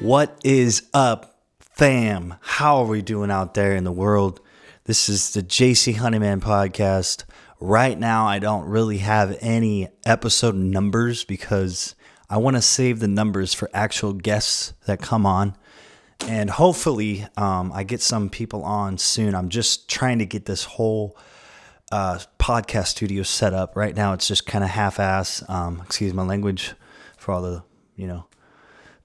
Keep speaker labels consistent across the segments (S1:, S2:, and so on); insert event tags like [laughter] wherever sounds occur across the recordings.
S1: What is up, fam? How are we doing out there in the world? This is the JC Honeyman podcast. Right now, I don't really have any episode numbers because I want to save the numbers for actual guests that come on. And hopefully, um, I get some people on soon. I'm just trying to get this whole uh, podcast studio set up. Right now, it's just kind of half ass. Um, excuse my language for all the, you know,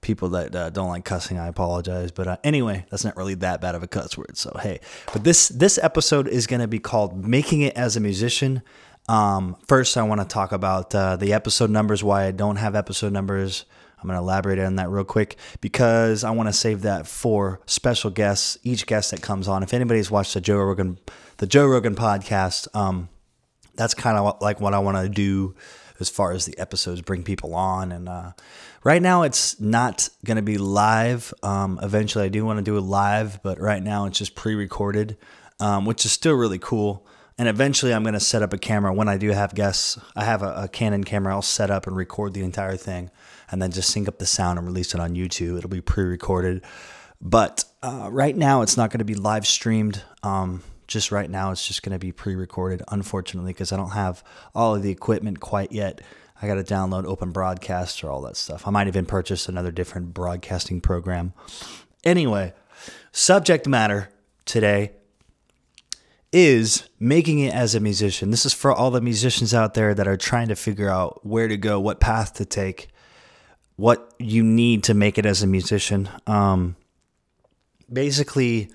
S1: people that uh, don't like cussing, I apologize. But uh, anyway, that's not really that bad of a cuss word. So hey, but this this episode is going to be called "Making It as a Musician." Um, first, I want to talk about uh, the episode numbers. Why I don't have episode numbers. I'm going to elaborate on that real quick because I want to save that for special guests. Each guest that comes on. If anybody's watched the Joe Rogan, the Joe Rogan podcast, um, that's kind of like what I want to do as far as the episodes, bring people on. And uh, right now, it's not going to be live. Um, eventually, I do want to do it live, but right now, it's just pre recorded, um, which is still really cool. And eventually, I'm going to set up a camera when I do have guests. I have a, a Canon camera. I'll set up and record the entire thing and then just sync up the sound and release it on YouTube. It'll be pre recorded. But uh, right now, it's not going to be live streamed. Um, just right now, it's just going to be pre recorded, unfortunately, because I don't have all of the equipment quite yet. I got to download Open Broadcast or all that stuff. I might even purchase another different broadcasting program. Anyway, subject matter today is making it as a musician. This is for all the musicians out there that are trying to figure out where to go, what path to take, what you need to make it as a musician. Um, basically,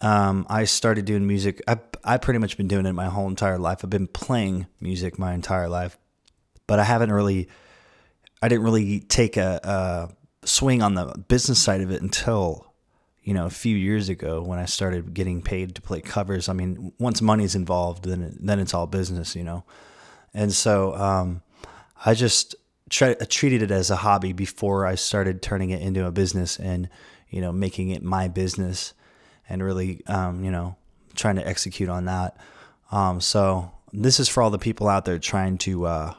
S1: um, I started doing music. I I pretty much been doing it my whole entire life. I've been playing music my entire life, but I haven't really. I didn't really take a, a swing on the business side of it until you know a few years ago when I started getting paid to play covers. I mean, once money's involved, then it, then it's all business, you know. And so um, I just try, I treated it as a hobby before I started turning it into a business and you know making it my business and really um, you know trying to execute on that. Um, so this is for all the people out there trying to uh,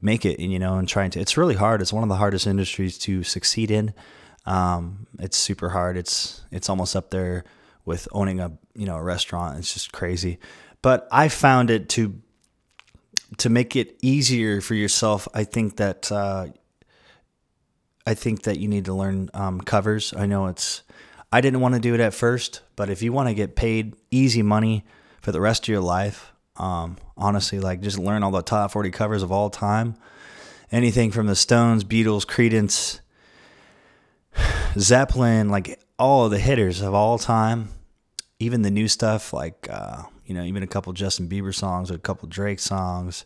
S1: make it, and you know, and trying to. It's really hard. It's one of the hardest industries to succeed in. Um, it's super hard. It's it's almost up there with owning a you know a restaurant. It's just crazy. But I found it to to make it easier for yourself. I think that uh, I think that you need to learn um, covers. I know it's I didn't want to do it at first, but if you want to get paid easy money for the rest of your life, um, honestly, like just learn all the top 40 covers of all time. Anything from the Stones, Beatles, Creedence, [sighs] Zeppelin, like all of the hitters of all time. Even the new stuff, like, uh, you know, even a couple Justin Bieber songs, a couple Drake songs.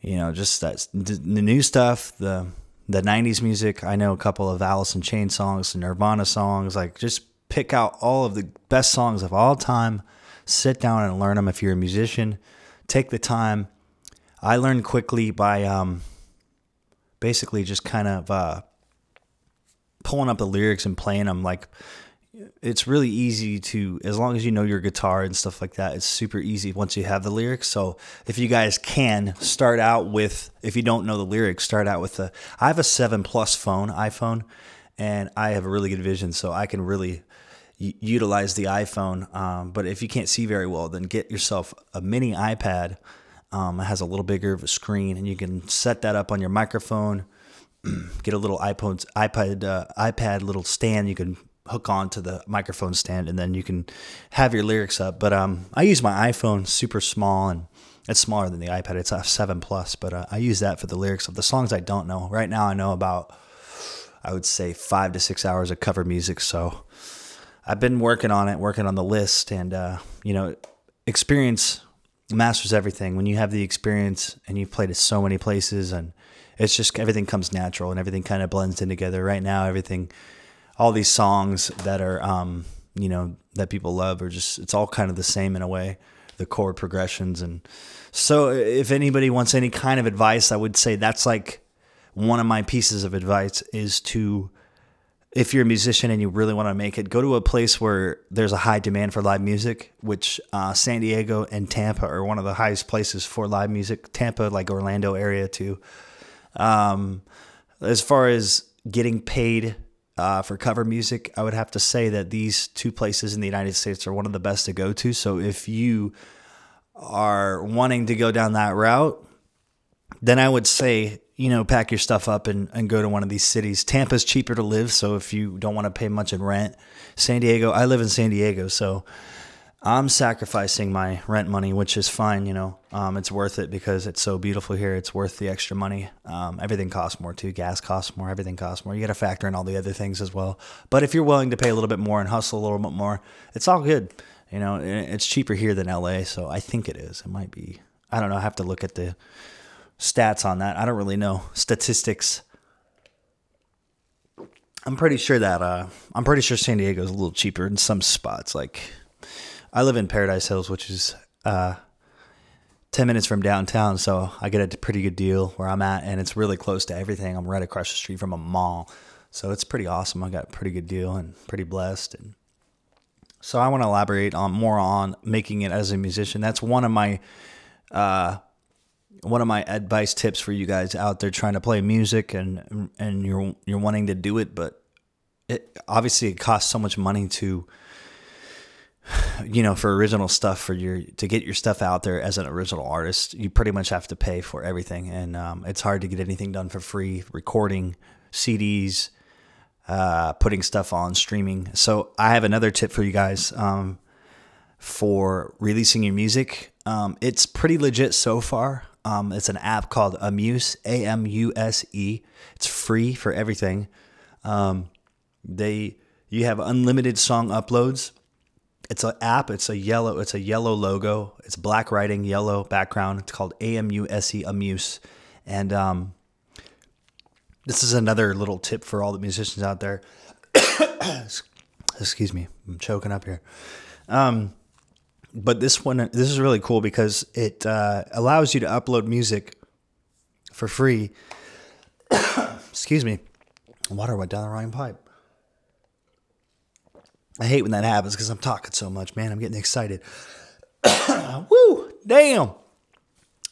S1: You know, just that the new stuff, the the 90s music. I know a couple of Alice in Chain songs, Nirvana songs. Like, just pick out all of the best songs of all time, sit down and learn them if you're a musician. Take the time. I learned quickly by um, basically just kind of uh, pulling up the lyrics and playing them. Like, it's really easy to as long as you know your guitar and stuff like that it's super easy once you have the lyrics so if you guys can start out with if you don't know the lyrics start out with the i have a 7 plus phone iphone and i have a really good vision so i can really utilize the iphone um, but if you can't see very well then get yourself a mini ipad um, it has a little bigger of a screen and you can set that up on your microphone [clears throat] get a little iPod, iPad, uh, iPad little stand you can hook on to the microphone stand and then you can have your lyrics up. But um, I use my iPhone super small and it's smaller than the iPad. It's a 7 Plus, but uh, I use that for the lyrics of the songs I don't know. Right now, I know about, I would say, five to six hours of cover music. So I've been working on it, working on the list, and, uh, you know, experience masters everything. When you have the experience and you've played at so many places and it's just everything comes natural and everything kind of blends in together. Right now, everything all these songs that are um, you know that people love are just it's all kind of the same in a way the chord progressions and so if anybody wants any kind of advice i would say that's like one of my pieces of advice is to if you're a musician and you really want to make it go to a place where there's a high demand for live music which uh, san diego and tampa are one of the highest places for live music tampa like orlando area too um, as far as getting paid uh, for cover music, I would have to say that these two places in the United States are one of the best to go to. So if you are wanting to go down that route, then I would say, you know, pack your stuff up and, and go to one of these cities. Tampa's cheaper to live. So if you don't want to pay much in rent, San Diego, I live in San Diego. So I'm sacrificing my rent money, which is fine. You know, um, it's worth it because it's so beautiful here. It's worth the extra money. Um, everything costs more too. Gas costs more. Everything costs more. You got to factor in all the other things as well. But if you're willing to pay a little bit more and hustle a little bit more, it's all good. You know, it's cheaper here than LA, so I think it is. It might be. I don't know. I have to look at the stats on that. I don't really know statistics. I'm pretty sure that uh, I'm pretty sure San Diego is a little cheaper in some spots. Like I live in Paradise Hills, which is uh, 10 minutes from downtown. So I get a pretty good deal where I'm at, and it's really close to everything. I'm right across the street from a mall. So it's pretty awesome. I got a pretty good deal and pretty blessed. And so I want to elaborate on more on making it as a musician. That's one of my uh, one of my advice tips for you guys out there trying to play music and and you're you're wanting to do it, but it obviously it costs so much money to you know, for original stuff for your to get your stuff out there as an original artist, you pretty much have to pay for everything, and um, it's hard to get anything done for free. Recording CDs, uh, putting stuff on streaming. So I have another tip for you guys um, for releasing your music. Um, it's pretty legit so far. Um, it's an app called Amuse, A M U S E. It's free for everything. Um, they you have unlimited song uploads it's an app. It's a yellow. It's a yellow logo. It's black writing, yellow background. It's called AMUSE Amuse, and um, this is another little tip for all the musicians out there. [coughs] Excuse me, I'm choking up here. Um, but this one, this is really cool because it uh, allows you to upload music for free. [coughs] Excuse me, water went down the wrong pipe. I hate when that happens because I'm talking so much, man. I'm getting excited. [coughs] Woo! Damn.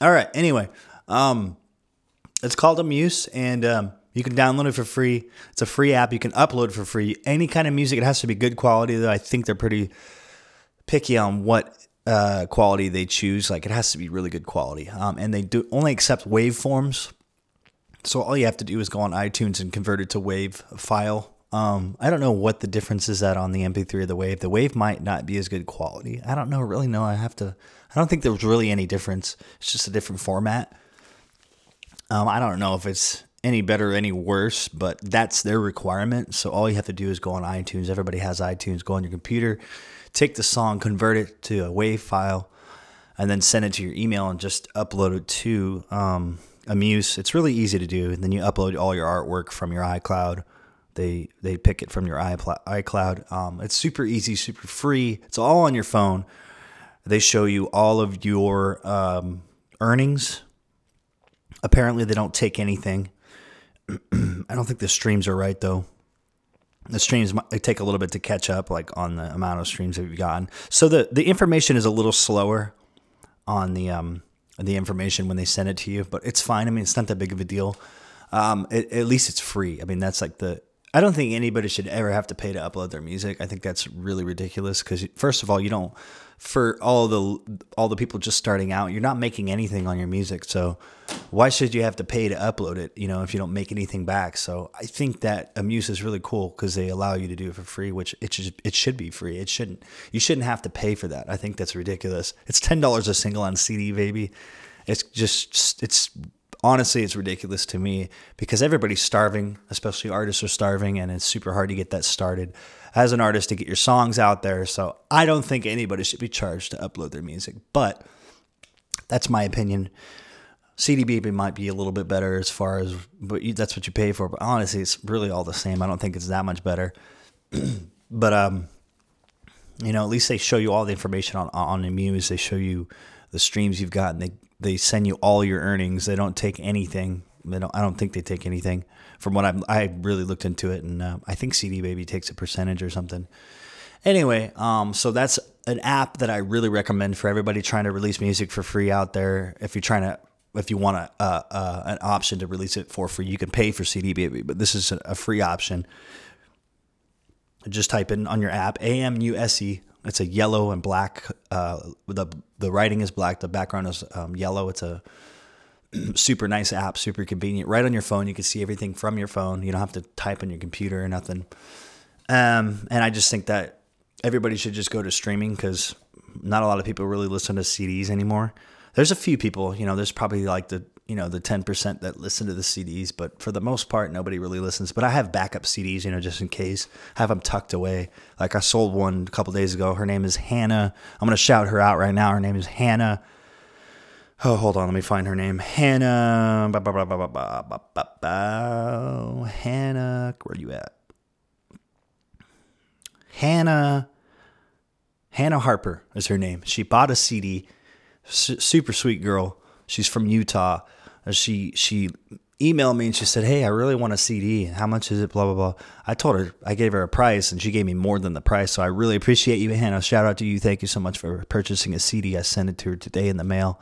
S1: All right. Anyway, um, it's called Amuse, and um, you can download it for free. It's a free app. You can upload for free. Any kind of music. It has to be good quality, though. I think they're pretty picky on what uh, quality they choose. Like it has to be really good quality. Um, and they do only accept waveforms. So all you have to do is go on iTunes and convert it to wave file um, I don't know what the difference is that on the MP3 or the Wave. The Wave might not be as good quality. I don't know, really no. I have to. I don't think there's really any difference. It's just a different format. Um, I don't know if it's any better or any worse, but that's their requirement. So all you have to do is go on iTunes. Everybody has iTunes. Go on your computer, take the song, convert it to a WAV file, and then send it to your email and just upload it to um, Amuse. It's really easy to do. And then you upload all your artwork from your iCloud they they pick it from your iCloud. Um, it's super easy, super free. It's all on your phone. They show you all of your um, earnings. Apparently, they don't take anything. [clears throat] I don't think the streams are right though. The streams take a little bit to catch up, like on the amount of streams that you've gotten. So the the information is a little slower on the um the information when they send it to you, but it's fine. I mean, it's not that big of a deal. Um, it, at least it's free. I mean, that's like the I don't think anybody should ever have to pay to upload their music. I think that's really ridiculous because first of all, you don't for all the all the people just starting out, you're not making anything on your music. So why should you have to pay to upload it, you know, if you don't make anything back? So I think that Amuse is really cool cuz they allow you to do it for free, which it should it should be free. It shouldn't you shouldn't have to pay for that. I think that's ridiculous. It's $10 a single on CD, baby. It's just it's honestly, it's ridiculous to me because everybody's starving, especially artists are starving, and it's super hard to get that started as an artist to get your songs out there. So I don't think anybody should be charged to upload their music, but that's my opinion. CD Baby might be a little bit better as far as, but that's what you pay for. But honestly, it's really all the same. I don't think it's that much better. [clears throat] but um, you know, at least they show you all the information on on the Muse. They show you the streams you've got, and they they send you all your earnings. They don't take anything. They don't. I don't think they take anything. From what I I really looked into it, and uh, I think CD Baby takes a percentage or something. Anyway, um, so that's an app that I really recommend for everybody trying to release music for free out there. If you're trying to, if you want a, an option to release it for free, you can pay for CD Baby, but this is a free option. just type in on your app AMUSE. It's a yellow and black. Uh, the the writing is black. The background is um, yellow. It's a [clears throat] super nice app, super convenient. Right on your phone, you can see everything from your phone. You don't have to type on your computer or nothing. Um, and I just think that everybody should just go to streaming because not a lot of people really listen to CDs anymore. There's a few people, you know, there's probably like the you know the 10% that listen to the CDs, but for the most part, nobody really listens. But I have backup CDs, you know, just in case. I have them tucked away. Like I sold one a couple days ago. Her name is Hannah. I'm gonna shout her out right now. Her name is Hannah. Oh, hold on. Let me find her name. Hannah. Bah, bah, bah, bah, bah, bah, bah, bah. Hannah. Where are you at? Hannah. Hannah Harper is her name. She bought a CD. S- super sweet girl. She's from Utah. She she emailed me and she said, "Hey, I really want a CD. How much is it? Blah blah blah." I told her I gave her a price, and she gave me more than the price. So I really appreciate you, Hannah. Shout out to you. Thank you so much for purchasing a CD. I sent it to her today in the mail.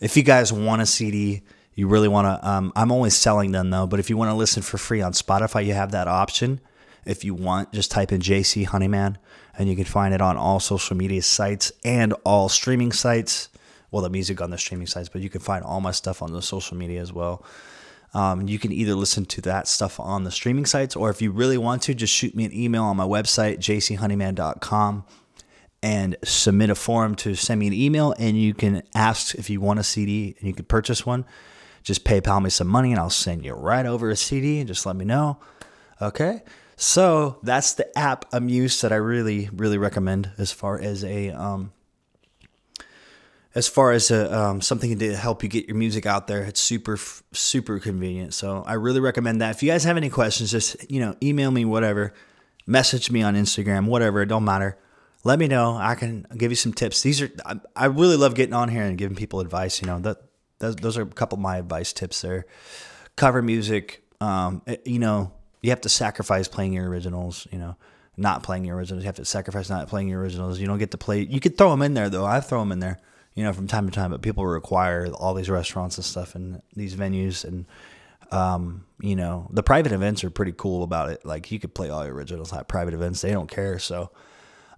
S1: If you guys want a CD, you really want to. Um, I'm only selling them though, but if you want to listen for free on Spotify, you have that option. If you want, just type in JC Honeyman, and you can find it on all social media sites and all streaming sites well, the music on the streaming sites, but you can find all my stuff on the social media as well. Um, you can either listen to that stuff on the streaming sites, or if you really want to, just shoot me an email on my website, jchoneyman.com, and submit a form to send me an email. And you can ask if you want a CD and you can purchase one. Just PayPal me some money and I'll send you right over a CD and just let me know. Okay. So that's the app i Amuse that I really, really recommend as far as a um, as far as a, um, something to help you get your music out there, it's super super convenient. So I really recommend that. If you guys have any questions, just you know email me, whatever, message me on Instagram, whatever. It don't matter. Let me know. I can give you some tips. These are I, I really love getting on here and giving people advice. You know that, those are a couple of my advice tips there. Cover music. Um, it, you know you have to sacrifice playing your originals. You know not playing your originals. You have to sacrifice not playing your originals. You don't get to play. You could throw them in there though. I throw them in there you know, from time to time, but people require all these restaurants and stuff and these venues and um, you know, the private events are pretty cool about it. Like you could play all your originals at private events. They don't care. So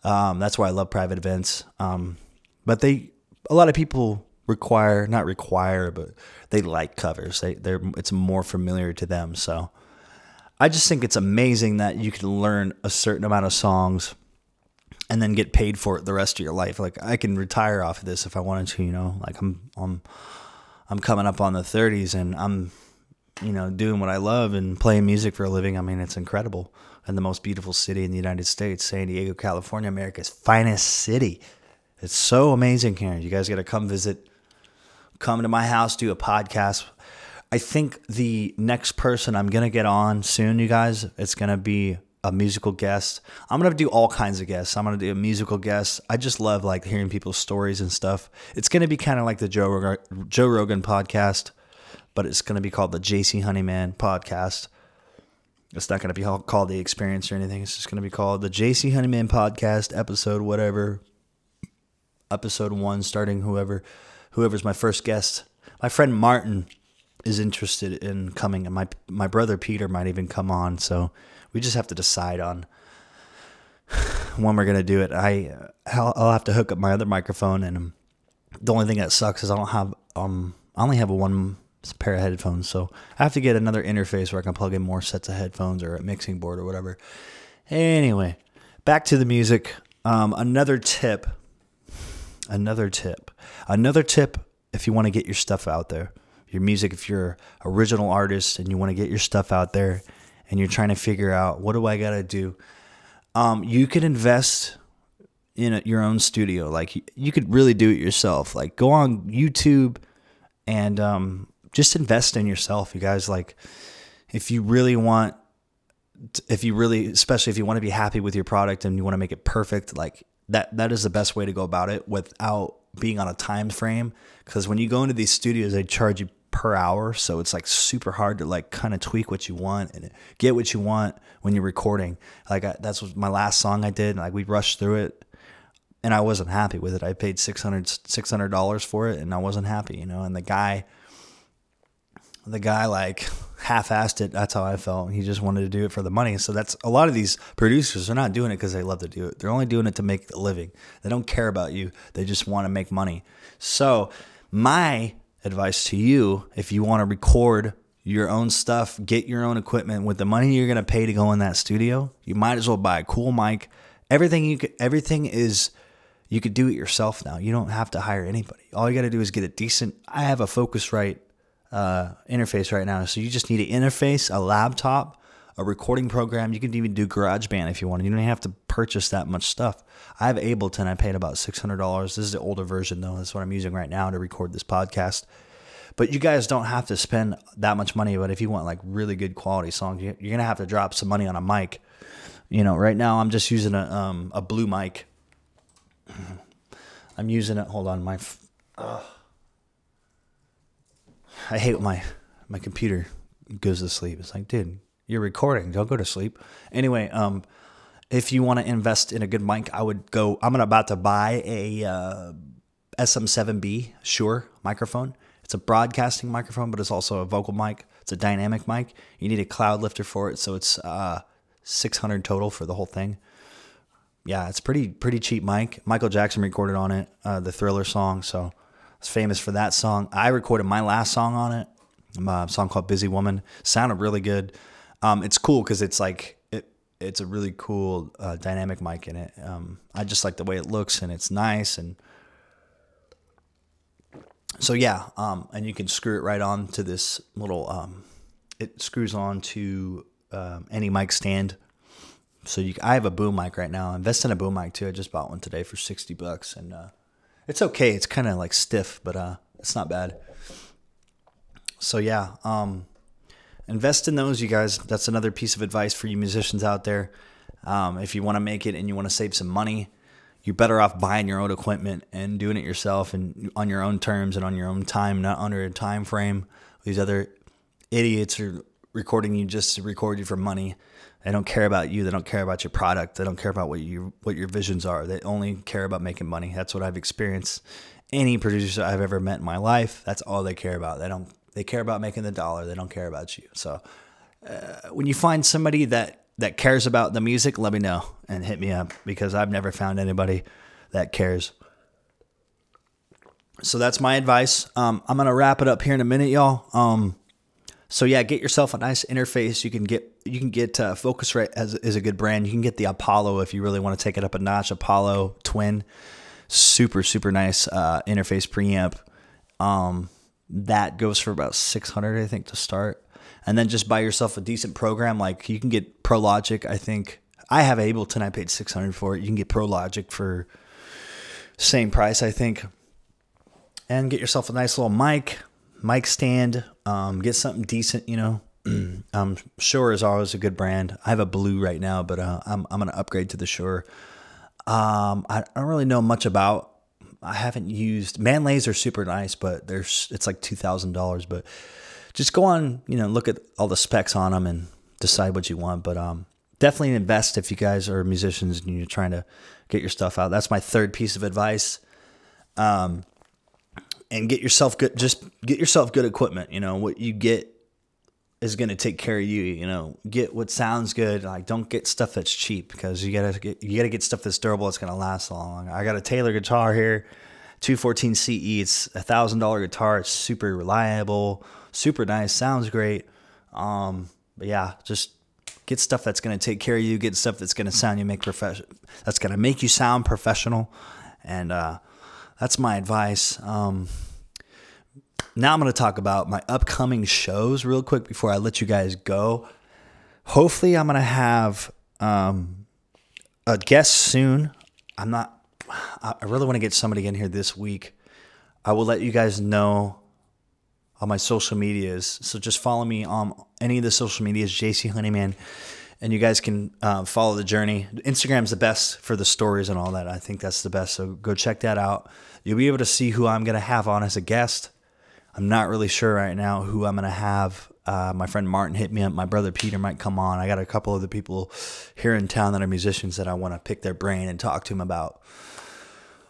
S1: um, that's why I love private events. Um, but they a lot of people require not require, but they like covers. They they're it's more familiar to them. So I just think it's amazing that you can learn a certain amount of songs and then get paid for it the rest of your life. Like I can retire off of this if I wanted to, you know. Like I'm I'm I'm coming up on the 30s and I'm you know doing what I love and playing music for a living. I mean, it's incredible. And the most beautiful city in the United States, San Diego, California, America's finest city. It's so amazing here. You guys got to come visit. Come to my house, do a podcast. I think the next person I'm going to get on soon, you guys, it's going to be a musical guest. I'm gonna do all kinds of guests. I'm gonna do a musical guest. I just love like hearing people's stories and stuff. It's gonna be kind of like the Joe Rogan, Joe Rogan podcast, but it's gonna be called the JC Honeyman podcast. It's not gonna be called the Experience or anything. It's just gonna be called the JC Honeyman podcast episode, whatever. Episode one, starting whoever, whoever's my first guest. My friend Martin is interested in coming, and my my brother Peter might even come on. So we just have to decide on when we're gonna do it. I I'll, I'll have to hook up my other microphone, and the only thing that sucks is I don't have um I only have a one pair of headphones, so I have to get another interface where I can plug in more sets of headphones or a mixing board or whatever. Anyway, back to the music. Um, another tip. Another tip. Another tip if you want to get your stuff out there. Your music, if you're original artist and you want to get your stuff out there and you're trying to figure out what do I got to do, um, you can invest in a, your own studio. Like you could really do it yourself. Like go on YouTube and um, just invest in yourself, you guys. Like if you really want, if you really, especially if you want to be happy with your product and you want to make it perfect, like that that is the best way to go about it without being on a time frame. Because when you go into these studios, they charge you per hour so it's like super hard to like kind of tweak what you want and get what you want when you're recording like I, that's what my last song i did like we rushed through it and i wasn't happy with it i paid 600 $600 for it and i wasn't happy you know and the guy the guy like [laughs] half-assed it. That's how I felt. He just wanted to do it for the money. So that's a lot of these producers are not doing it because they love to do it. They're only doing it to make a living. They don't care about you. They just want to make money. So my advice to you, if you want to record your own stuff, get your own equipment with the money you're gonna pay to go in that studio, you might as well buy a cool mic. Everything you could, everything is you could do it yourself now. You don't have to hire anybody. All you got to do is get a decent. I have a Focusrite uh, interface right now. So you just need an interface, a laptop, a recording program. You can even do GarageBand if you want. You don't have to purchase that much stuff. I have Ableton. I paid about six hundred dollars. This is the older version though. That's what I'm using right now to record this podcast. But you guys don't have to spend that much money. But if you want like really good quality songs, you're gonna have to drop some money on a mic. You know, right now I'm just using a um, a blue mic. [clears throat] I'm using it. Hold on, my. Uh, I hate my my computer goes to sleep. It's like, dude, you're recording. Don't go to sleep. Anyway, um, if you want to invest in a good mic, I would go. I'm about to buy a uh, SM7B Shure microphone. It's a broadcasting microphone, but it's also a vocal mic. It's a dynamic mic. You need a cloud lifter for it, so it's uh, 600 total for the whole thing. Yeah, it's pretty pretty cheap mic. Michael Jackson recorded on it, uh, the Thriller song. So it's famous for that song. I recorded my last song on it, a song called "Busy Woman." Sounded really good. Um, it's cool because it's like it. It's a really cool uh, dynamic mic in it. Um, I just like the way it looks and it's nice and. So yeah, um, and you can screw it right on to this little. Um, it screws on to um, any mic stand. So you, I have a boom mic right now. I Invest in a boom mic too. I just bought one today for sixty bucks, and uh, it's okay. It's kind of like stiff, but uh, it's not bad. So yeah, um, invest in those, you guys. That's another piece of advice for you musicians out there. Um, if you want to make it and you want to save some money, you're better off buying your own equipment and doing it yourself and on your own terms and on your own time, not under a time frame. These other idiots are recording you just to record you for money. They don't care about you. They don't care about your product. They don't care about what you what your visions are. They only care about making money. That's what I've experienced. Any producer I've ever met in my life, that's all they care about. They don't they care about making the dollar. They don't care about you. So uh, when you find somebody that that cares about the music, let me know and hit me up because I've never found anybody that cares. So that's my advice. Um, I'm gonna wrap it up here in a minute, y'all. Um, so yeah, get yourself a nice interface. You can get you can get uh, Focusrite as is a good brand. You can get the Apollo if you really want to take it up a notch. Apollo Twin, super super nice uh, interface preamp. Um, that goes for about six hundred, I think, to start. And then just buy yourself a decent program. Like you can get Pro Logic. I think I have Ableton. I paid six hundred for it. You can get Pro Logic for same price, I think. And get yourself a nice little mic mic stand. Um, get something decent, you know. [clears throat] um, Shure is always a good brand. I have a blue right now, but uh, I'm I'm gonna upgrade to the Shure. Um, I don't really know much about. I haven't used Manleys are super nice, but there's it's like two thousand dollars. But just go on, you know, look at all the specs on them and decide what you want. But um, definitely invest if you guys are musicians and you're trying to get your stuff out. That's my third piece of advice. Um, and get yourself good just get yourself good equipment you know what you get is going to take care of you you know? Get what sounds good like don't get stuff that's cheap because you gotta get you gotta get stuff that's durable it's going to last long. I got a taylor guitar here 214 ce it's a thousand dollar guitar it's super reliable super nice sounds great. Um but yeah just get stuff that's going to take care of you get stuff that's going to sound you make profession that's going to make you sound professional and uh that's my advice. Um, now I'm going to talk about my upcoming shows real quick before I let you guys go. Hopefully, I'm going to have um, a guest soon. I'm not, I really want to get somebody in here this week. I will let you guys know on my social medias. So just follow me on any of the social medias, JC Honeyman and you guys can uh, follow the journey. Instagram's the best for the stories and all that. I think that's the best. So go check that out. You'll be able to see who I'm going to have on as a guest. I'm not really sure right now who I'm going to have. Uh, my friend Martin hit me up. My brother Peter might come on. I got a couple of the people here in town that are musicians that I want to pick their brain and talk to them about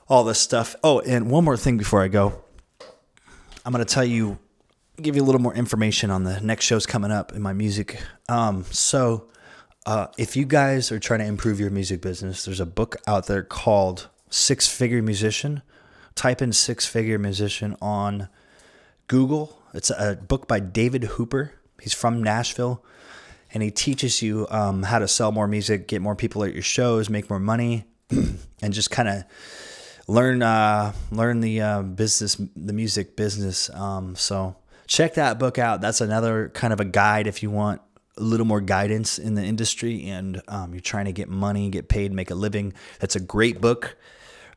S1: all this stuff. Oh, and one more thing before I go. I'm going to tell you give you a little more information on the next shows coming up in my music. Um, so, uh, if you guys are trying to improve your music business, there's a book out there called Six Figure Musician. Type in Six Figure Musician on Google. It's a book by David Hooper. He's from Nashville, and he teaches you um, how to sell more music, get more people at your shows, make more money, [clears throat] and just kind of learn uh, learn the uh, business, the music business. Um, so check that book out. That's another kind of a guide if you want a little more guidance in the industry and um, you're trying to get money, get paid, make a living. That's a great book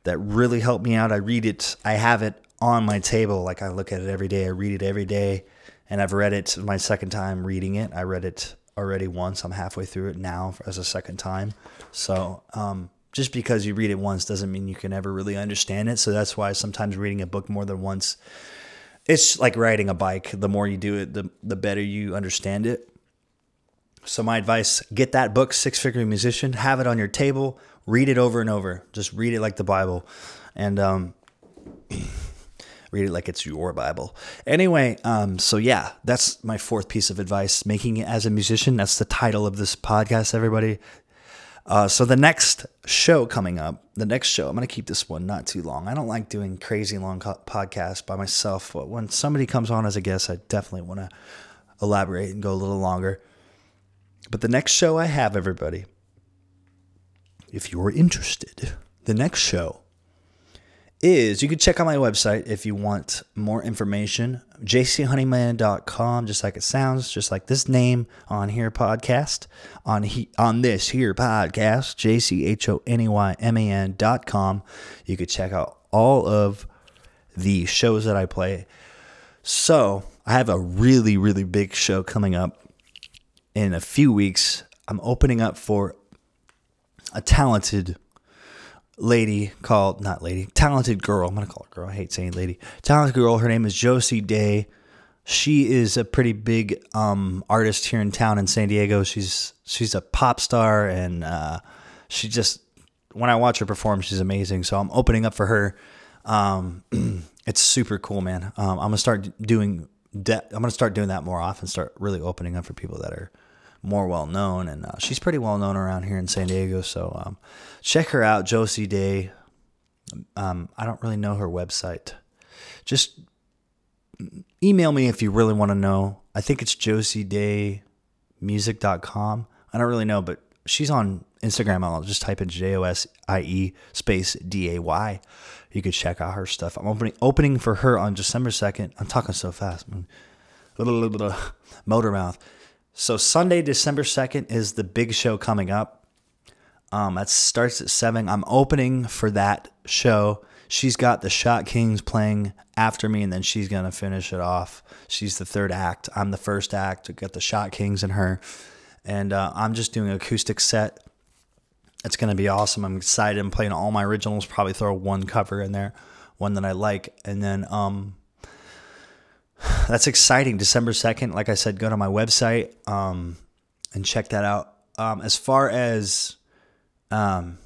S1: that really helped me out. I read it. I have it on my table. Like I look at it every day. I read it every day, and I've read it my second time reading it. I read it already once. I'm halfway through it now as a second time. So um, just because you read it once doesn't mean you can ever really understand it. So that's why sometimes reading a book more than once, it's like riding a bike. The more you do it, the the better you understand it. So my advice, get that book, Six Figure Musician, have it on your table, read it over and over. Just read it like the Bible. And um [clears throat] read it like it's your Bible. Anyway, um, so yeah, that's my fourth piece of advice. Making it as a musician. That's the title of this podcast, everybody. Uh, so the next show coming up, the next show, I'm going to keep this one not too long. I don't like doing crazy long co- podcasts by myself, but when somebody comes on as a guest, I definitely want to elaborate and go a little longer. But the next show I have, everybody, if you're interested, the next show is you can check out my website if you want more information. Jchoneyman.com just like it sounds just like this name on here podcast on he, on this here podcast jchoneyman.com you could check out all of the shows that i play. So i have a really really big show coming up in a few weeks. I'm opening up for a talented lady called not lady talented girl. I'm gonna call her girl. I hate saying lady. Talented girl. Her name is josie day. She is a pretty big um, artist here in town in san diego. She's she's a pop star and uh, she just when i watch her perform she's amazing. So i'm opening up for her. Um, [clears throat] it's super cool man. Um, i'm gonna start doing de- i'm gonna start doing that more often start really opening up for people that are more well known, and uh, she's pretty well known around here in San Diego. So um, check her out, Josie Day. Um, I don't really know her website. Just email me if you really want to know. I think it's josiedaymusic.com. I don't really know, but she's on Instagram. I'll just type in J O S I E space D A Y. You could check out her stuff. I'm opening opening for her on December second. I'm talking so fast. Motor mouth. So Sunday, December 2nd is the big show coming up. Um, that starts at 7. I'm opening for that show. She's got the Shot Kings playing after me, and then she's going to finish it off. She's the third act. I'm the first act. we Got the Shot Kings and her. And uh, I'm just doing an acoustic set. It's going to be awesome. I'm excited. I'm playing all my originals. Probably throw one cover in there, one that I like. And then um, [sighs] that's exciting. December 2nd, like I said, go to my website um, and check that out. Um, as far as um,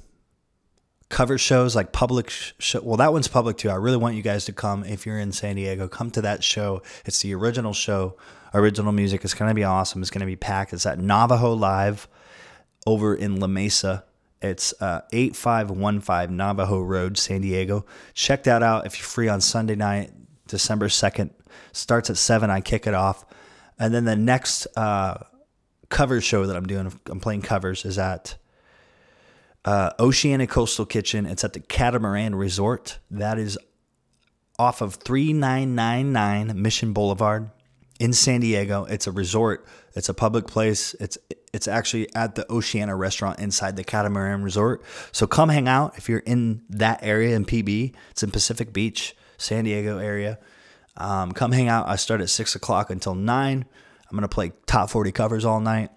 S1: cover shows, like public show, well, that one's public too. I really want you guys to come if you're in San Diego. Come to that show. It's the original show, original music. It's going to be awesome. It's going to be packed. It's at Navajo Live over in La Mesa. It's uh, 8515 Navajo Road, San Diego. Check that out if you're free on Sunday night, December 2nd starts at seven. I kick it off, and then the next uh, cover show that I'm doing, I'm playing covers, is at uh, Oceana Coastal Kitchen. It's at the Catamaran Resort. That is off of 3999 Mission Boulevard in San Diego. It's a resort. It's a public place. It's it's actually at the Oceana restaurant inside the Catamaran Resort. So come hang out if you're in that area in PB. It's in Pacific Beach, San Diego area. Um, come hang out. I start at six o'clock until nine. I'm gonna play top 40 covers all night.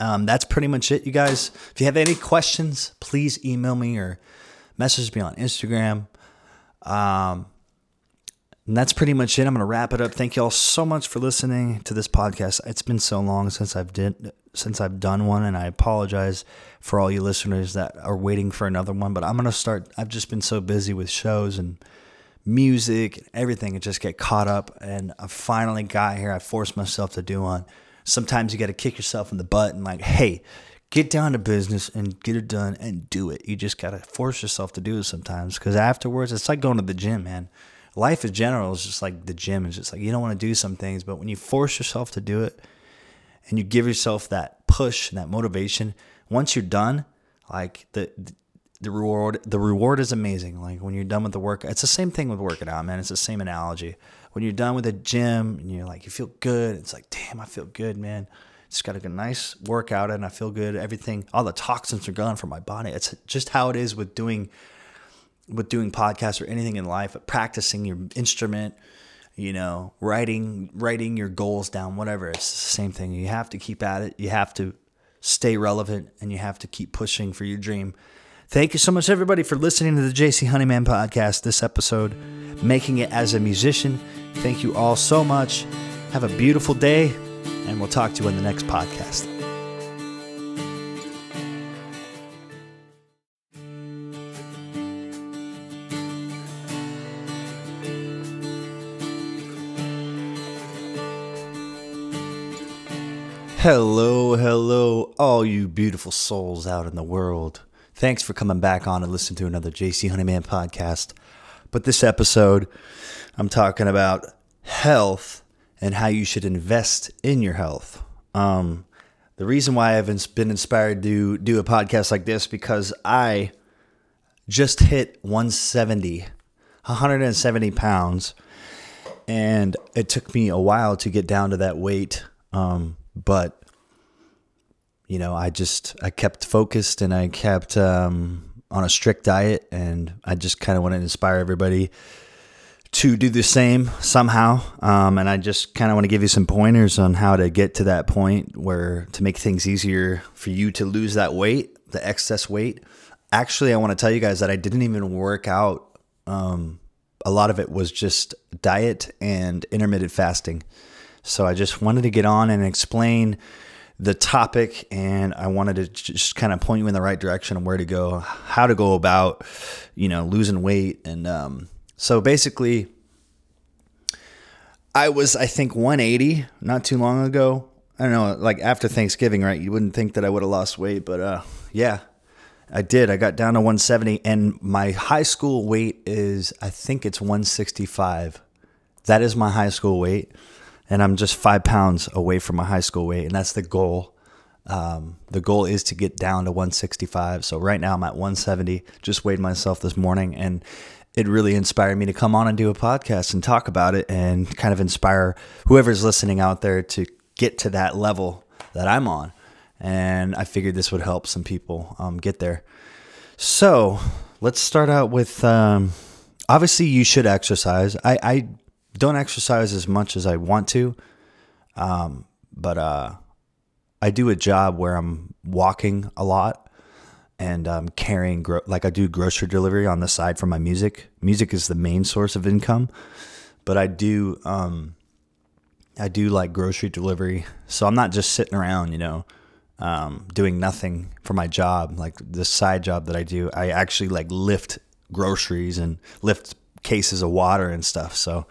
S1: Um, that's pretty much it, you guys. If you have any questions, please email me or message me on Instagram. Um, and that's pretty much it. I'm gonna wrap it up. Thank you all so much for listening to this podcast. It's been so long since I've did since I've done one, and I apologize for all you listeners that are waiting for another one. But I'm gonna start. I've just been so busy with shows and music, and everything. and just get caught up. And I finally got here. I forced myself to do one. Sometimes you got to kick yourself in the butt and like, hey, get down to business and get it done and do it. You just got to force yourself to do it sometimes because afterwards, it's like going to the gym, man. Life in general is just like the gym. It's just like you don't want to do some things, but when you force yourself to do it and you give yourself that push and that motivation, once you're done, like the, the reward the reward is amazing. Like when you're done with the work, it's the same thing with working out, man. It's the same analogy. When you're done with the gym and you're like you feel good, it's like damn, I feel good, man. Just got a nice workout and I feel good. Everything, all the toxins are gone from my body. It's just how it is with doing with doing podcasts or anything in life, practicing your instrument, you know, writing writing your goals down, whatever. It's the same thing. You have to keep at it. You have to stay relevant and you have to keep pushing for your dream. Thank you so much, everybody, for listening to the JC Honeyman podcast. This episode, making it as a musician. Thank you all so much. Have a beautiful day, and we'll talk to you in the next podcast. Hello, hello, all you beautiful souls out in the world. Thanks for coming back on and listening to another JC Honeyman podcast. But this episode, I'm talking about health and how you should invest in your health. Um, the reason why I've been inspired to do a podcast like this because I just hit 170, 170 pounds, and it took me a while to get down to that weight. Um, but you know, I just I kept focused and I kept um, on a strict diet, and I just kind of want to inspire everybody to do the same somehow. Um, and I just kind of want to give you some pointers on how to get to that point where to make things easier for you to lose that weight, the excess weight. Actually, I want to tell you guys that I didn't even work out. Um, a lot of it was just diet and intermittent fasting. So I just wanted to get on and explain the topic and I wanted to just kind of point you in the right direction of where to go, how to go about, you know, losing weight. And um, so basically, I was, I think, 180 not too long ago. I don't know, like after Thanksgiving, right? You wouldn't think that I would have lost weight, but uh, yeah, I did. I got down to 170, and my high school weight is, I think it's 165. That is my high school weight and I'm just five pounds away from my high school weight, and that's the goal. Um, the goal is to get down to 165. So right now I'm at 170. Just weighed myself this morning, and it really inspired me to come on and do a podcast and talk about it, and kind of inspire whoever's listening out there to get to that level that I'm on. And I figured this would help some people um, get there. So let's start out with. Um, obviously, you should exercise. I, I don't exercise as much as I want to, um, but uh, I do a job where I'm walking a lot and um, carrying gro- like I do grocery delivery on the side for my music. Music is the main source of income, but I do um, I do like grocery delivery, so I'm not just sitting around, you know, um, doing nothing for my job. Like the side job that I do, I actually like lift groceries and lift cases of water and stuff. So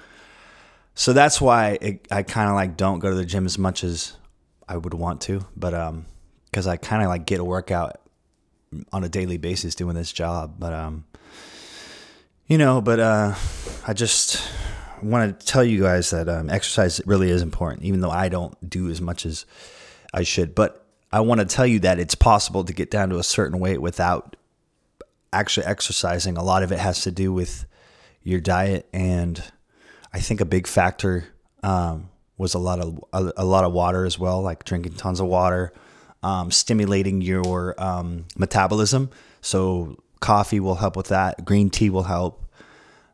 S1: so that's why it, I kind of like don't go to the gym as much as I would want to, but um, because I kind of like get a workout on a daily basis doing this job, but um, you know, but uh, I just want to tell you guys that um, exercise really is important, even though I don't do as much as I should. But I want to tell you that it's possible to get down to a certain weight without actually exercising. A lot of it has to do with your diet and I think a big factor um, was a lot of a, a, lot of water as well, like drinking tons of water, um, stimulating your um, metabolism. So coffee will help with that. Green tea will help.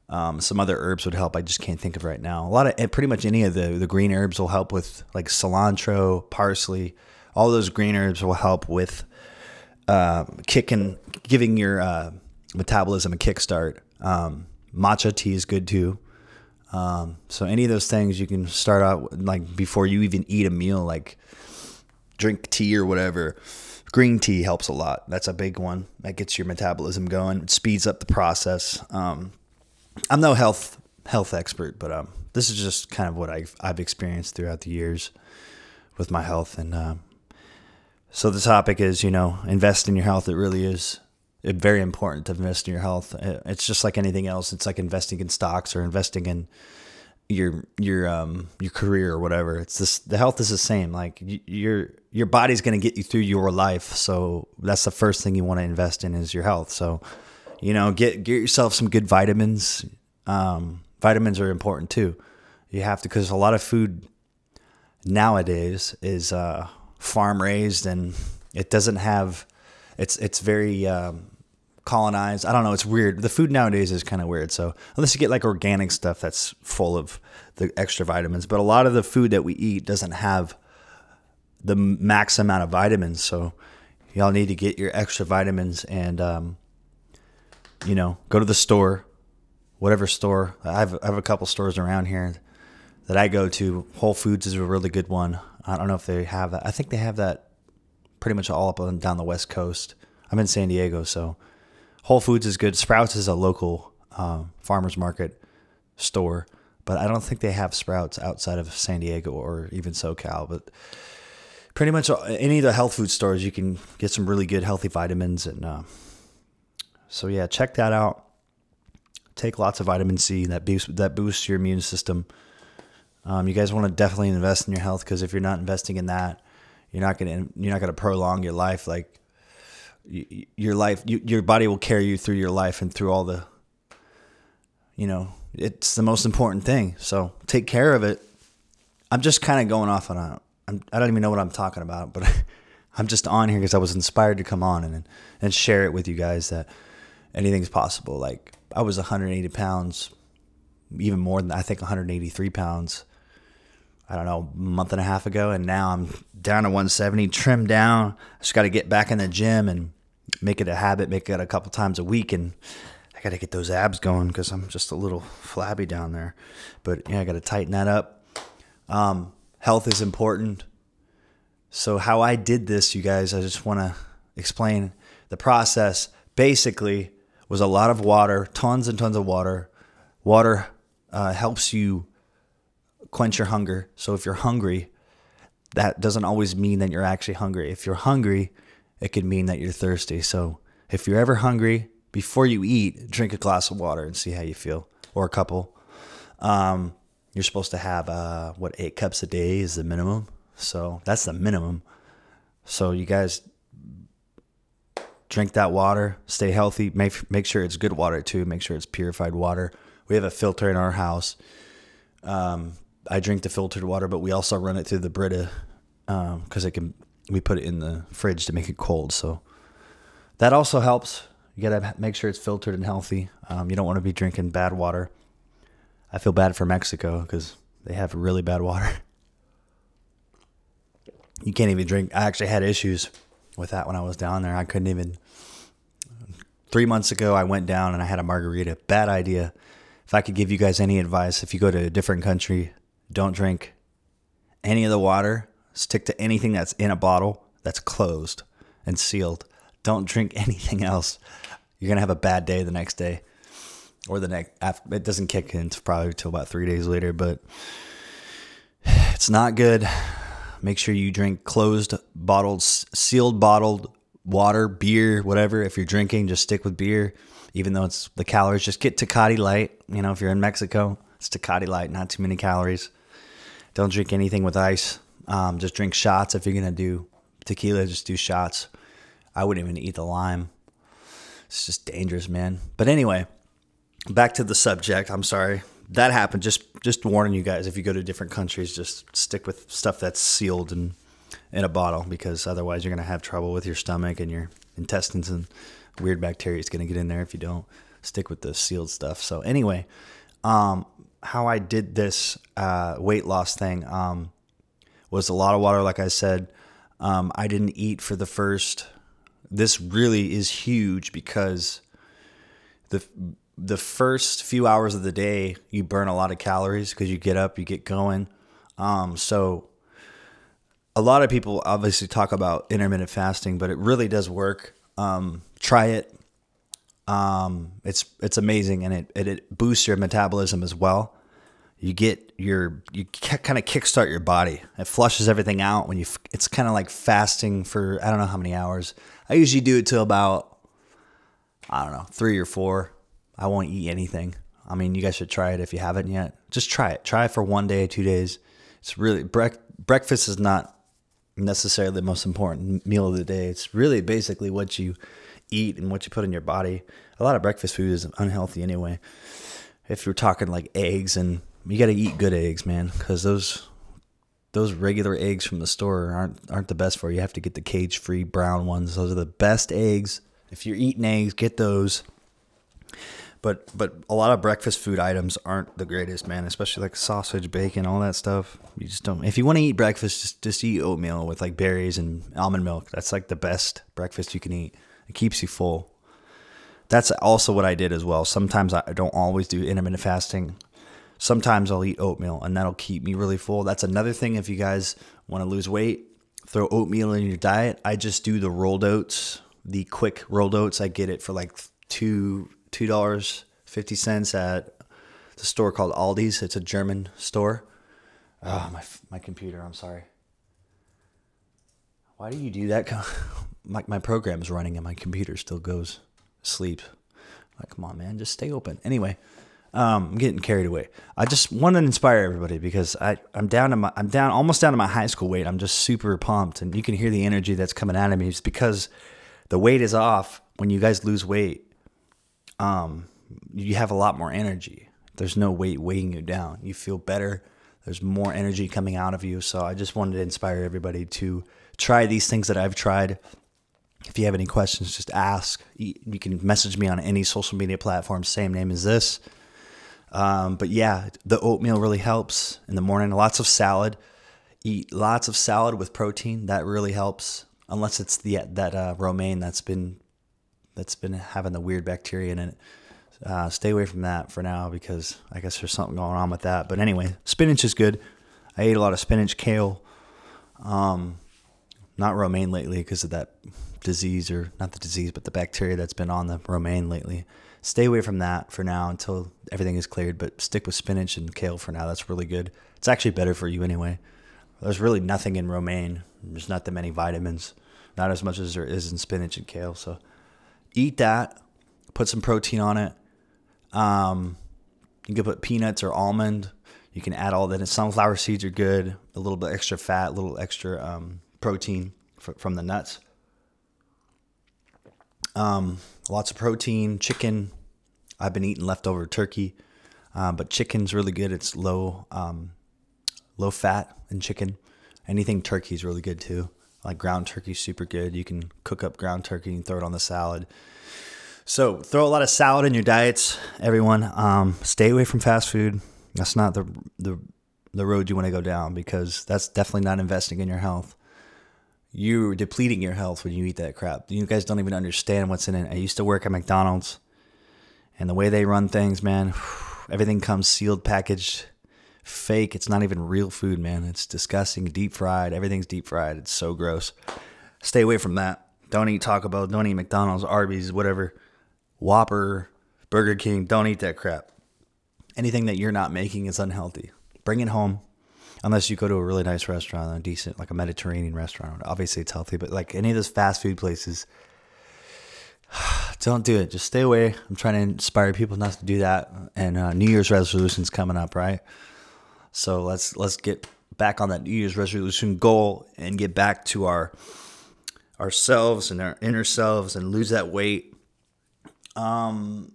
S1: Um, some other herbs would help. I just can't think of right now. A lot of eh, pretty much any of the the green herbs will help with like cilantro, parsley. All those green herbs will help with uh, kicking, giving your uh, metabolism a kickstart. Um, matcha tea is good too. Um, so any of those things you can start out like before you even eat a meal, like drink tea or whatever. Green tea helps a lot. That's a big one. That gets your metabolism going. It speeds up the process. Um, I'm no health health expert, but um, this is just kind of what I've I've experienced throughout the years with my health, and um, so the topic is you know invest in your health. It really is very important to invest in your health. It's just like anything else. It's like investing in stocks or investing in your your um your career or whatever. It's this the health is the same. Like your your body's going to get you through your life. So that's the first thing you want to invest in is your health. So you know, get get yourself some good vitamins. Um, vitamins are important too. You have to because a lot of food nowadays is uh, farm raised and it doesn't have. It's it's very um, colonized. I don't know. It's weird. The food nowadays is kind of weird. So unless you get like organic stuff that's full of the extra vitamins, but a lot of the food that we eat doesn't have the max amount of vitamins. So y'all need to get your extra vitamins and um, you know go to the store, whatever store. I have I have a couple stores around here that I go to. Whole Foods is a really good one. I don't know if they have that. I think they have that pretty much all up and down the West Coast. I'm in San Diego, so Whole Foods is good. Sprouts is a local um, farmers market store, but I don't think they have Sprouts outside of San Diego or even SoCal. But pretty much any of the health food stores, you can get some really good healthy vitamins. And uh, so, yeah, check that out. Take lots of vitamin C that boosts that boosts your immune system. Um, you guys want to definitely invest in your health because if you're not investing in that, you're not gonna you're not gonna prolong your life like your life, you, your body will carry you through your life and through all the, you know, it's the most important thing. So take care of it. I'm just kind of going off on a, I'm, I don't even know what I'm talking about, but [laughs] I'm just on here because I was inspired to come on and and share it with you guys that anything's possible. Like I was 180 pounds, even more than I think 183 pounds. I don't know, a month and a half ago, and now I'm down to 170, trimmed down. I just got to get back in the gym and make it a habit, make it a couple times a week, and I got to get those abs going because I'm just a little flabby down there. But yeah, I got to tighten that up. Um, health is important. So how I did this, you guys, I just want to explain the process. Basically, was a lot of water, tons and tons of water. Water uh, helps you quench your hunger. So if you're hungry, that doesn't always mean that you're actually hungry. If you're hungry, it could mean that you're thirsty. So if you're ever hungry, before you eat, drink a glass of water and see how you feel, or a couple. Um, you're supposed to have uh, what eight cups a day is the minimum. So that's the minimum. So you guys drink that water, stay healthy, make make sure it's good water too. Make sure it's purified water. We have a filter in our house. Um, I drink the filtered water, but we also run it through the Brita because um, it can we put it in the fridge to make it cold. So that also helps. You got to make sure it's filtered and healthy. Um, you don't want to be drinking bad water. I feel bad for Mexico because they have really bad water. You can't even drink. I actually had issues with that when I was down there. I couldn't even. Three months ago, I went down and I had a margarita. Bad idea. If I could give you guys any advice, if you go to a different country, don't drink any of the water Stick to anything that's in a bottle that's closed and sealed. Don't drink [laughs] anything else. You're gonna have a bad day the next day, or the next. After it doesn't kick in probably until about three days later, but [sighs] it's not good. Make sure you drink closed, bottled, sealed, bottled water, beer, whatever. If you're drinking, just stick with beer, even though it's the calories. Just get Tecate Light. You know, if you're in Mexico, it's Tecate Light, not too many calories. Don't drink anything with ice. Um, just drink shots if you're gonna do tequila. Just do shots. I wouldn't even eat the lime. It's just dangerous, man. But anyway, back to the subject. I'm sorry that happened. Just just warning you guys. If you go to different countries, just stick with stuff that's sealed and in a bottle because otherwise you're gonna have trouble with your stomach and your intestines and weird bacteria is gonna get in there if you don't stick with the sealed stuff. So anyway, um, how I did this uh, weight loss thing. Um, was a lot of water, like I said. Um, I didn't eat for the first. This really is huge because the the first few hours of the day you burn a lot of calories because you get up, you get going. Um, so a lot of people obviously talk about intermittent fasting, but it really does work. Um, try it. Um, it's it's amazing, and it, it it boosts your metabolism as well. You get your you kind of kickstart your body. It flushes everything out when you. It's kind of like fasting for I don't know how many hours. I usually do it till about I don't know three or four. I won't eat anything. I mean, you guys should try it if you haven't yet. Just try it. Try it for one day, two days. It's really brec- breakfast is not necessarily the most important meal of the day. It's really basically what you eat and what you put in your body. A lot of breakfast food is unhealthy anyway. If you're talking like eggs and you got to eat good eggs, man, because those those regular eggs from the store aren't aren't the best for you. You have to get the cage free brown ones. Those are the best eggs. If you're eating eggs, get those. But but a lot of breakfast food items aren't the greatest, man. Especially like sausage, bacon, all that stuff. You just don't. If you want to eat breakfast, just just eat oatmeal with like berries and almond milk. That's like the best breakfast you can eat. It keeps you full. That's also what I did as well. Sometimes I don't always do intermittent fasting. Sometimes I'll eat oatmeal and that'll keep me really full. That's another thing if you guys want to lose weight, throw oatmeal in your diet. I just do the rolled oats, the quick rolled oats. I get it for like two two dollars fifty cents at the store called Aldi's. It's a German store. Oh, my my computer. I'm sorry. Why do you do that? [laughs] my my program's running and my computer still goes sleep. Like, come on, man, just stay open. Anyway, um, I'm getting carried away. I just want to inspire everybody because I I'm down to my I'm down almost down to my high school weight. I'm just super pumped, and you can hear the energy that's coming out of me. It's because the weight is off. When you guys lose weight, um, you have a lot more energy. There's no weight weighing you down. You feel better. There's more energy coming out of you. So I just wanted to inspire everybody to try these things that I've tried if you have any questions, just ask. You can message me on any social media platform, same name as this. Um, but yeah, the oatmeal really helps in the morning. Lots of salad. Eat lots of salad with protein. That really helps. Unless it's the that uh, romaine that's been that's been having the weird bacteria in it. Uh, stay away from that for now because I guess there's something going on with that. But anyway, spinach is good. I ate a lot of spinach, kale. Um, not romaine lately because of that disease or not the disease, but the bacteria that's been on the romaine lately. Stay away from that for now until everything is cleared, but stick with spinach and kale for now. That's really good. It's actually better for you anyway. There's really nothing in romaine. There's not that many vitamins, not as much as there is in spinach and kale. So eat that. Put some protein on it. Um, you can put peanuts or almond. You can add all that. Sunflower seeds are good. A little bit extra fat, a little extra um, protein from the nuts. Um, lots of protein, chicken. I've been eating leftover turkey, uh, but chicken's really good. It's low, um, low fat in chicken. Anything turkey is really good too. Like ground turkey, super good. You can cook up ground turkey and throw it on the salad. So throw a lot of salad in your diets, everyone. Um, stay away from fast food. That's not the the the road you want to go down because that's definitely not investing in your health you're depleting your health when you eat that crap. You guys don't even understand what's in it. I used to work at McDonald's, and the way they run things, man, [sighs] everything comes sealed, packaged, fake. It's not even real food, man. It's disgusting, deep fried. Everything's deep fried. It's so gross. Stay away from that. Don't eat Taco Bell. Don't eat McDonald's, Arby's, whatever. Whopper, Burger King. Don't eat that crap. Anything that you're not making is unhealthy. Bring it home unless you go to a really nice restaurant, a decent like a Mediterranean restaurant. Obviously, it's healthy, but like any of those fast food places, [sighs] don't do it. Just stay away. I'm trying to inspire people not to do that. And uh, New Year's resolutions coming up, right? So let's let's get back on that New Year's resolution goal and get back to our ourselves and our inner selves and lose that weight. Um,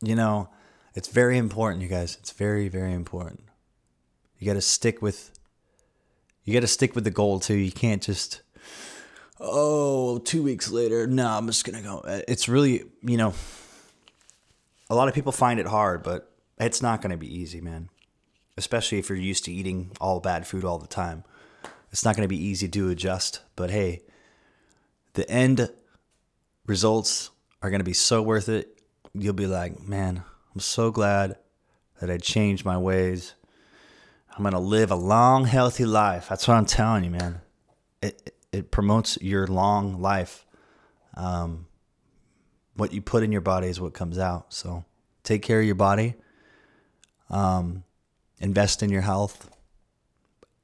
S1: you know, it's very important, you guys. It's very very important. You got to stick with you got to stick with the goal too. You can't just oh, two weeks later, no, I'm just going to go. It's really, you know, a lot of people find it hard, but it's not going to be easy, man. Especially if you're used to eating all bad food all the time. It's not going to be easy to adjust, but hey, the end results are going to be so worth it. You'll be like, man, I'm so glad that I changed my ways I'm gonna live a long, healthy life. That's what I'm telling you, man. It it promotes your long life. Um, what you put in your body is what comes out. So take care of your body. Um, invest in your health.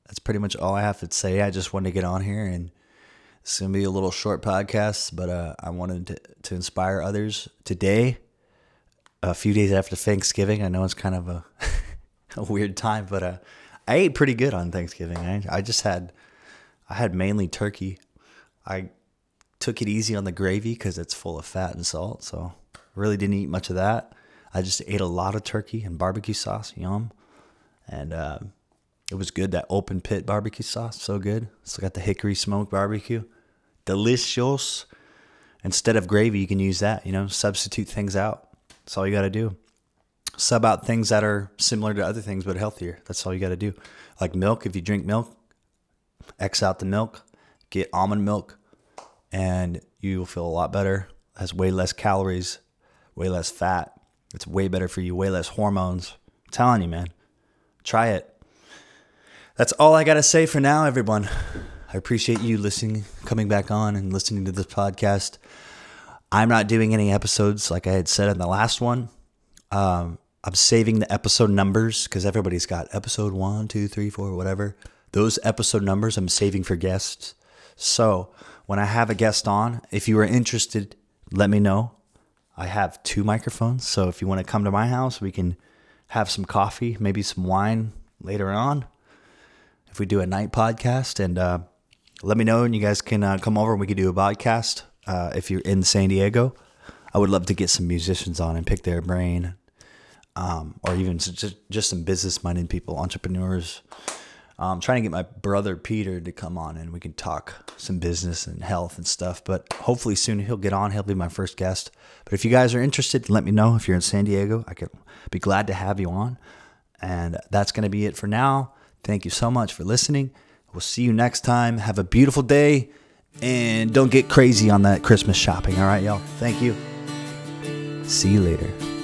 S1: That's pretty much all I have to say. I just wanted to get on here and it's gonna be a little short podcast, but uh, I wanted to, to inspire others today. A few days after Thanksgiving, I know it's kind of a, [laughs] a weird time, but uh, I ate pretty good on Thanksgiving. I, I just had, I had mainly turkey. I took it easy on the gravy because it's full of fat and salt, so really didn't eat much of that. I just ate a lot of turkey and barbecue sauce, yum, and uh, it was good. That open pit barbecue sauce, so good. Still got the hickory smoked barbecue, delicious. Instead of gravy, you can use that. You know, substitute things out. That's all you got to do. Sub out things that are similar to other things but healthier. That's all you got to do. Like milk, if you drink milk, X out the milk, get almond milk, and you will feel a lot better. It has way less calories, way less fat. It's way better for you, way less hormones. I'm telling you, man. Try it. That's all I got to say for now, everyone. I appreciate you listening, coming back on and listening to this podcast. I'm not doing any episodes like I had said in the last one. Um, I'm saving the episode numbers because everybody's got episode one, two, three, four, whatever. Those episode numbers I'm saving for guests. So when I have a guest on, if you are interested, let me know. I have two microphones. So if you want to come to my house, we can have some coffee, maybe some wine later on. If we do a night podcast, and uh, let me know, and you guys can uh, come over and we can do a podcast. Uh, if you're in San Diego, I would love to get some musicians on and pick their brain, um, or even just just some business minded people, entrepreneurs. I'm trying to get my brother Peter to come on and we can talk some business and health and stuff. But hopefully soon he'll get on. He'll be my first guest. But if you guys are interested, let me know. If you're in San Diego, I could be glad to have you on. And that's going to be it for now. Thank you so much for listening. We'll see you next time. Have a beautiful day and don't get crazy on that Christmas shopping. All right, y'all. Thank you. See you later.